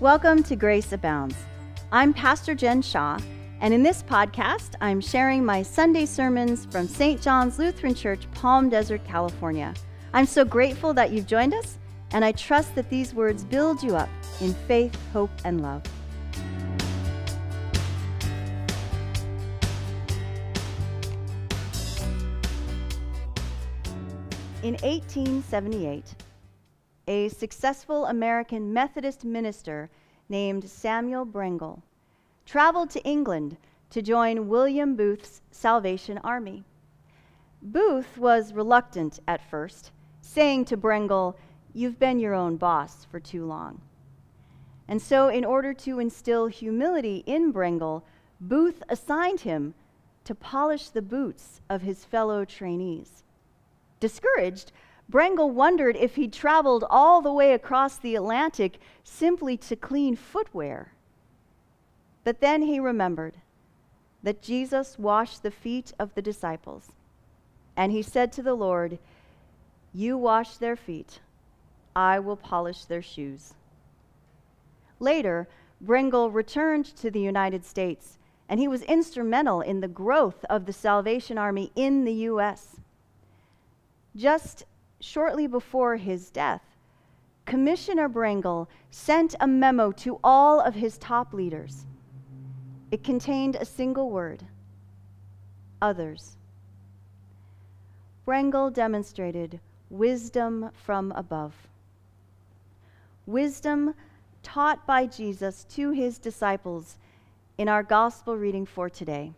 Welcome to Grace Abounds. I'm Pastor Jen Shaw, and in this podcast, I'm sharing my Sunday sermons from St. John's Lutheran Church, Palm Desert, California. I'm so grateful that you've joined us, and I trust that these words build you up in faith, hope, and love. In 1878, a successful American Methodist minister named Samuel Brengle traveled to England to join William Booth's Salvation Army. Booth was reluctant at first, saying to Brengle, You've been your own boss for too long. And so, in order to instill humility in Brengle, Booth assigned him to polish the boots of his fellow trainees. Discouraged, Brengle wondered if he'd traveled all the way across the Atlantic simply to clean footwear. But then he remembered that Jesus washed the feet of the disciples. And he said to the Lord, You wash their feet, I will polish their shoes. Later, Brengle returned to the United States, and he was instrumental in the growth of the Salvation Army in the U.S. Just shortly before his death, Commissioner Brengle sent a memo to all of his top leaders. It contained a single word others. Brengle demonstrated wisdom from above. Wisdom taught by Jesus to his disciples in our gospel reading for today.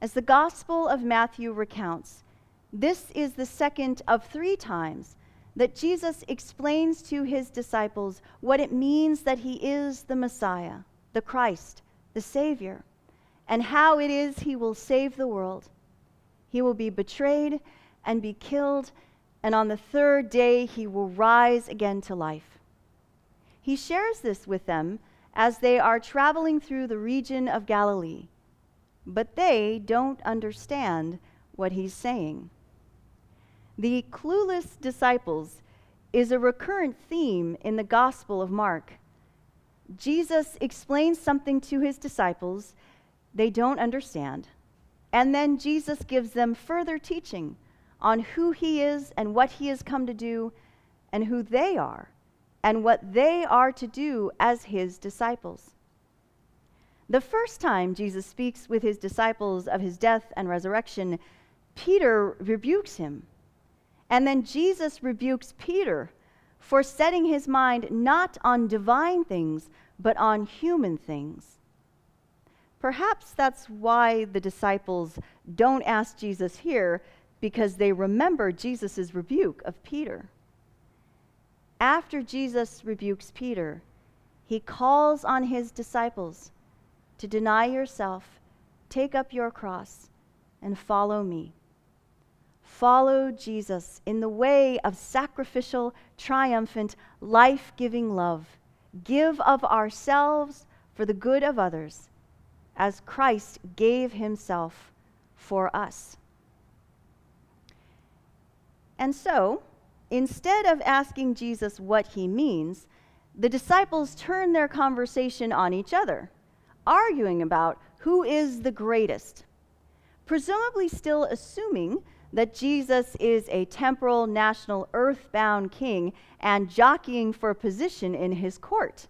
As the Gospel of Matthew recounts, this is the second of three times that Jesus explains to his disciples what it means that he is the Messiah, the Christ, the Savior, and how it is he will save the world. He will be betrayed and be killed, and on the third day he will rise again to life. He shares this with them as they are traveling through the region of Galilee, but they don't understand what he's saying. The clueless disciples is a recurrent theme in the Gospel of Mark. Jesus explains something to his disciples they don't understand, and then Jesus gives them further teaching on who he is and what he has come to do, and who they are, and what they are to do as his disciples. The first time Jesus speaks with his disciples of his death and resurrection, Peter rebukes him and then Jesus rebukes Peter for setting his mind not on divine things, but on human things. Perhaps that's why the disciples don't ask Jesus here, because they remember Jesus' rebuke of Peter. After Jesus rebukes Peter, he calls on his disciples to deny yourself, take up your cross, and follow me follow Jesus in the way of sacrificial, triumphant, life giving love. Give of ourselves for the good of others, as Christ gave himself for us. And so, instead of asking Jesus what he means, the disciples turn their conversation on each other, arguing about who is the greatest, presumably still assuming that Jesus is a temporal, national, earthbound king and jockeying for position in his court,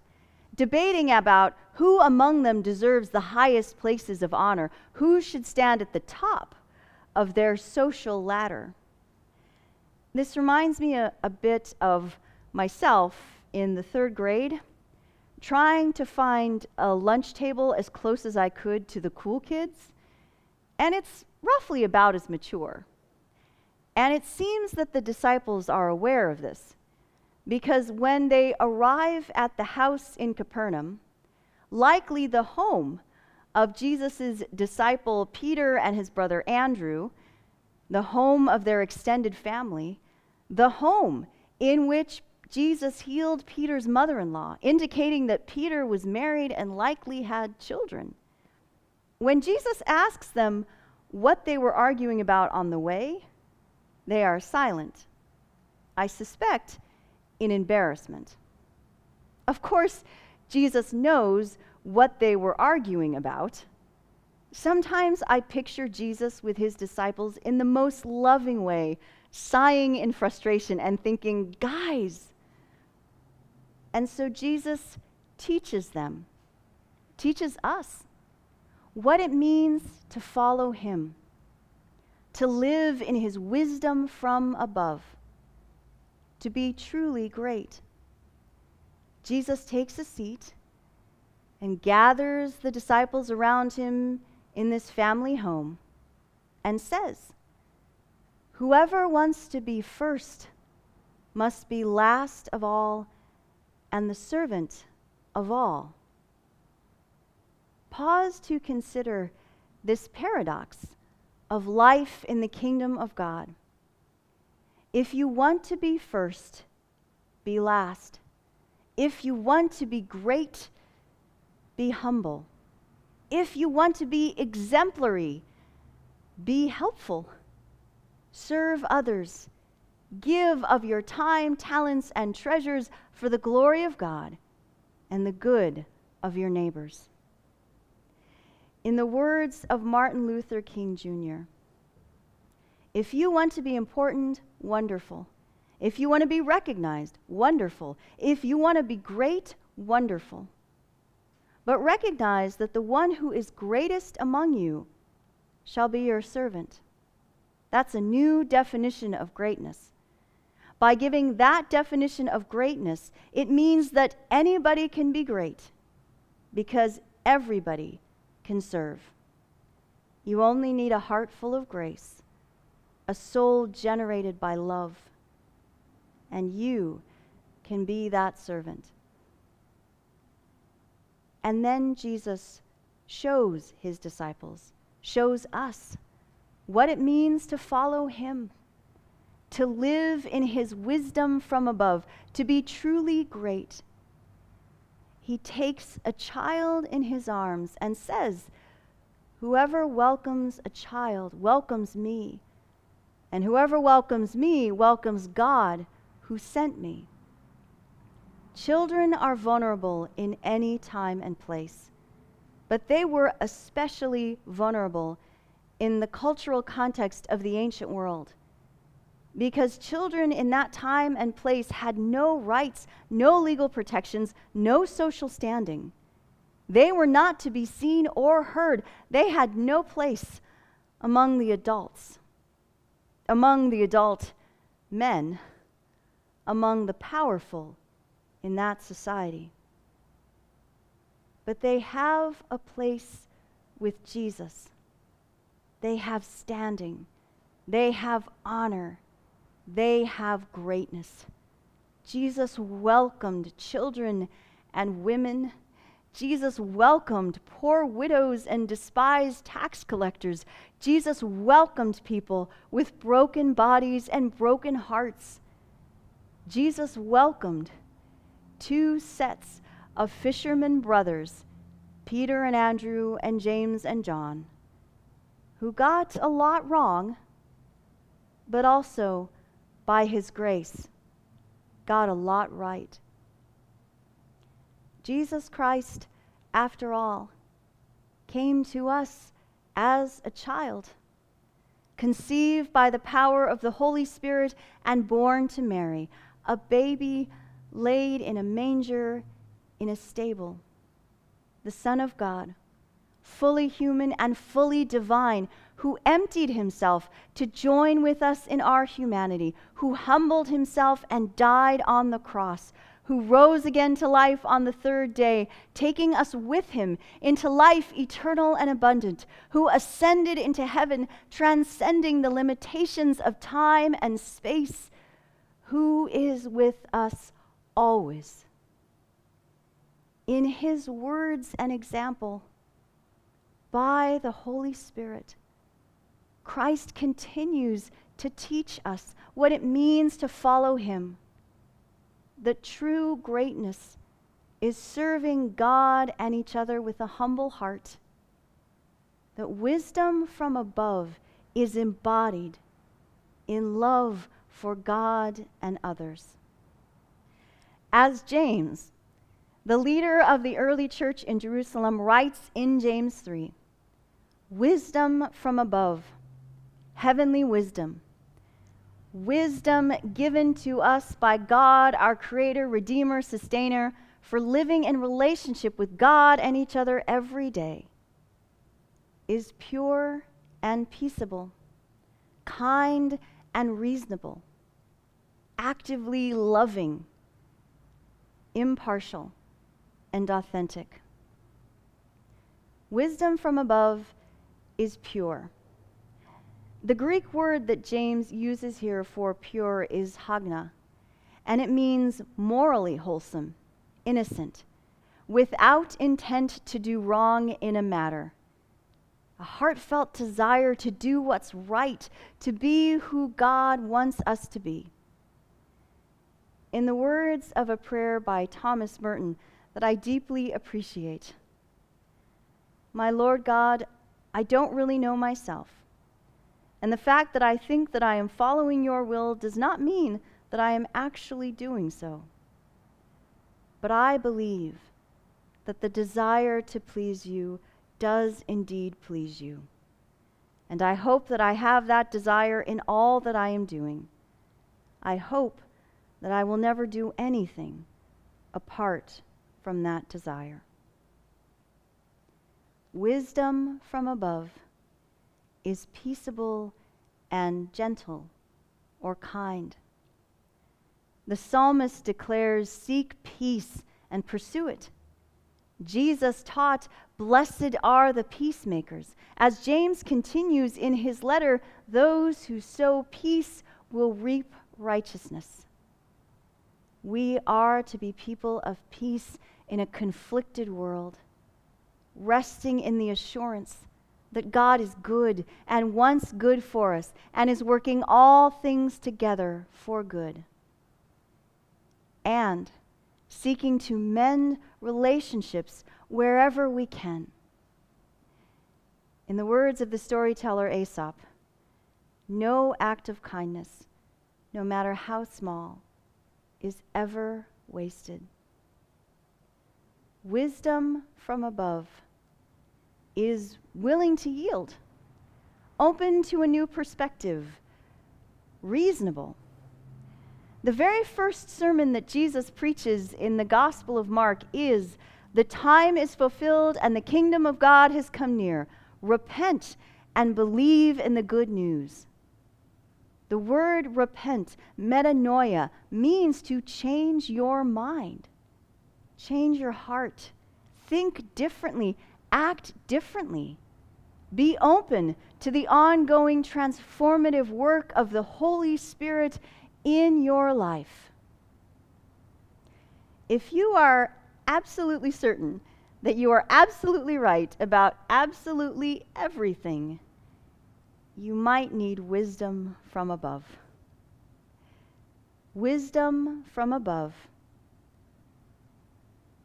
debating about who among them deserves the highest places of honor, who should stand at the top of their social ladder. This reminds me a, a bit of myself in the third grade, trying to find a lunch table as close as I could to the cool kids, and it's roughly about as mature. And it seems that the disciples are aware of this because when they arrive at the house in Capernaum, likely the home of Jesus' disciple Peter and his brother Andrew, the home of their extended family, the home in which Jesus healed Peter's mother in law, indicating that Peter was married and likely had children. When Jesus asks them what they were arguing about on the way, they are silent. I suspect in embarrassment. Of course, Jesus knows what they were arguing about. Sometimes I picture Jesus with his disciples in the most loving way, sighing in frustration and thinking, guys. And so Jesus teaches them, teaches us what it means to follow him, to live in his wisdom from above, to be truly great. Jesus takes a seat and gathers the disciples around him in this family home and says, Whoever wants to be first must be last of all and the servant of all. Pause to consider this paradox of life in the kingdom of God. If you want to be first, be last. If you want to be great, be humble. If you want to be exemplary, be helpful. Serve others. Give of your time, talents, and treasures for the glory of God and the good of your neighbors. In the words of Martin Luther King Jr., if you want to be important, wonderful. If you want to be recognized, wonderful. If you want to be great, wonderful. But recognize that the one who is greatest among you shall be your servant. That's a new definition of greatness. By giving that definition of greatness, it means that anybody can be great because everybody can serve. You only need a heart full of grace, a soul generated by love, and you can be that servant. And then Jesus shows his disciples, shows us what it means to follow him, to live in his wisdom from above, to be truly great. He takes a child in his arms and says, Whoever welcomes a child welcomes me, and whoever welcomes me welcomes God who sent me. Children are vulnerable in any time and place, but they were especially vulnerable in the cultural context of the ancient world. Because children in that time and place had no rights, no legal protections, no social standing. They were not to be seen or heard. They had no place among the adults, among the adult men, among the powerful in that society. But they have a place with Jesus. They have standing. They have honor. They have greatness. Jesus welcomed children and women. Jesus welcomed poor widows and despised tax collectors. Jesus welcomed people with broken bodies and broken hearts. Jesus welcomed two sets of fishermen brothers, Peter and Andrew and James and John, who got a lot wrong, but also, by his grace, got a lot right. Jesus Christ, after all, came to us as a child, conceived by the power of the Holy Spirit and born to Mary, a baby laid in a manger in a stable. The Son of God, fully human and fully divine, who emptied himself to join with us in our humanity, who humbled himself and died on the cross, who rose again to life on the third day, taking us with him into life eternal and abundant, who ascended into heaven, transcending the limitations of time and space, who is with us always. In his words and example, by the Holy Spirit, Christ continues to teach us what it means to follow him. That true greatness is serving God and each other with a humble heart. That wisdom from above is embodied in love for God and others as James, the leader of the early church in Jerusalem, writes in James 3 Wisdom from above, heavenly wisdom. Wisdom given to us by God, our Creator, Redeemer, Sustainer, for living in relationship with God and each other every day, is pure and peaceable, kind and reasonable, actively loving, impartial, and authentic. Wisdom from above is pure. The Greek word that James uses here for pure is hagna, and it means morally wholesome, innocent, without intent to do wrong in a matter. A heartfelt desire to do what's right, to be who God wants us to be. In the words of a prayer by Thomas Merton that I deeply appreciate My Lord God, I don't really know myself. And the fact that I think that I am following your will does not mean that I am actually doing so. But I believe that the desire to please you does indeed please you. And I hope that I have that desire in all that I am doing. I hope that I will never do anything apart from that desire. Wisdom from above is peaceable and gentle or kind. The psalmist declares, Seek peace and pursue it. Jesus taught, Blessed are the peacemakers. As James continues in his letter, those who sow peace will reap righteousness. We are to be people of peace in a conflicted world resting in the assurance that God is good and wants good for us and is working all things together for good. And seeking to mend relationships wherever we can. In the words of the storyteller Aesop, no act of kindness, no matter how small, is ever wasted. Wisdom from above is willing to yield, open to a new perspective, reasonable. The very first sermon that Jesus preaches in the Gospel of Mark is The time is fulfilled and the kingdom of God has come near. Repent and believe in the good news. The word repent, metanoia, means to change your mind, change your heart, think differently, act differently. Be open to the ongoing transformative work of the Holy Spirit in your life. If you are absolutely certain that you are absolutely right about absolutely everything, you might need wisdom from above. Wisdom from above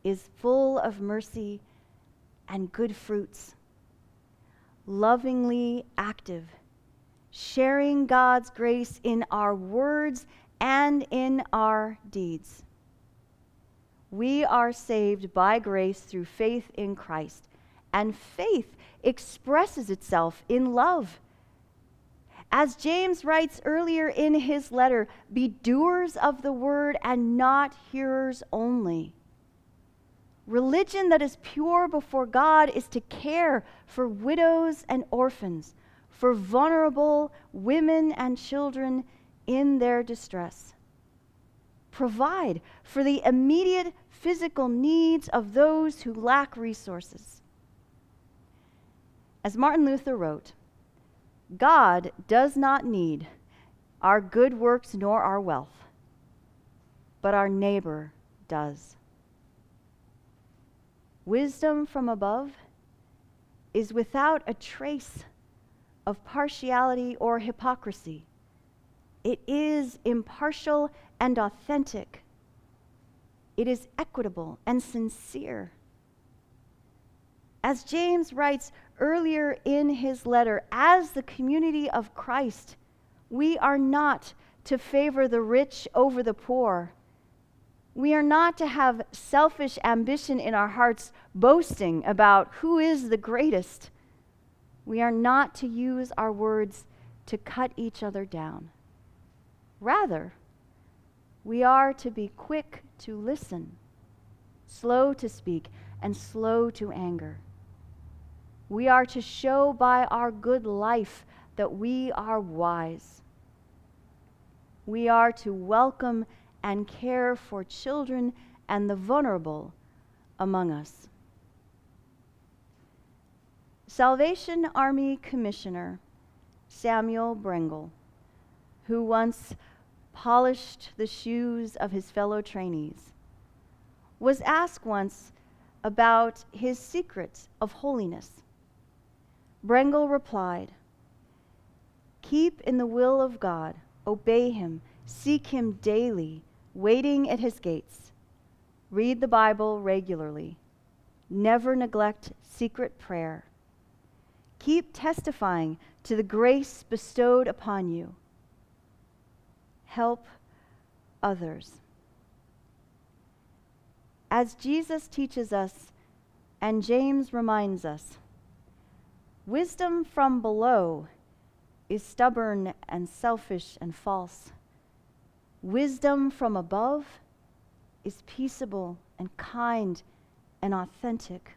is full of mercy and good fruits. Lovingly active, sharing God's grace in our words and in our deeds. We are saved by grace through faith in Christ, and faith expresses itself in love. As James writes earlier in his letter, be doers of the word and not hearers only Religion that is pure before God is to care for widows and orphans, for vulnerable women and children in their distress. Provide for the immediate physical needs of those who lack resources. As Martin Luther wrote, God does not need our good works nor our wealth, but our neighbor does. Wisdom from above is without a trace of partiality or hypocrisy. It is impartial and authentic. It is equitable and sincere. As James writes earlier in his letter, as the community of Christ, we are not to favor the rich over the poor We are not to have selfish ambition in our hearts, boasting about who is the greatest. We are not to use our words to cut each other down. Rather, we are to be quick to listen, slow to speak, and slow to anger. We are to show by our good life that we are wise. We are to welcome and care for children and the vulnerable among us. Salvation Army Commissioner Samuel Brengle, who once polished the shoes of his fellow trainees, was asked once about his secret of holiness. Brengle replied, Keep in the will of God, obey Him, seek Him daily, waiting at His gates. Read the Bible regularly. Never neglect secret prayer. Keep testifying to the grace bestowed upon you. Help others. As Jesus teaches us and James reminds us, wisdom from below is stubborn and selfish and false. Wisdom from above is peaceable and kind and authentic.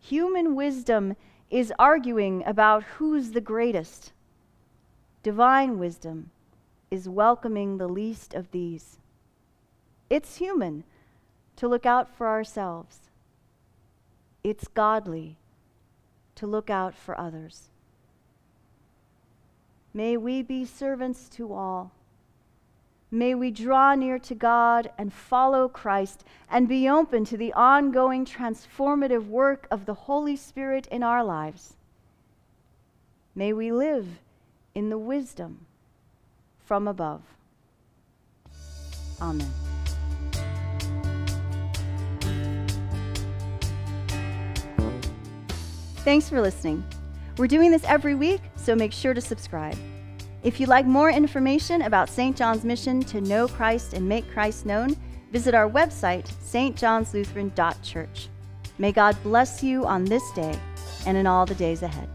Human wisdom is arguing about who's the greatest. Divine wisdom is welcoming the least of these. It's human to look out for ourselves, it's godly to look out for others. May we be servants to all. May we draw near to God and follow Christ and be open to the ongoing transformative work of the Holy Spirit in our lives. May we live in the wisdom from above. Amen. Thanks for listening. We're doing this every week, so make sure to subscribe. If you'd like more information about St. John's mission to know Christ and make Christ known, visit our website, stjohnslutheran.church. May God bless you on this day and in all the days ahead.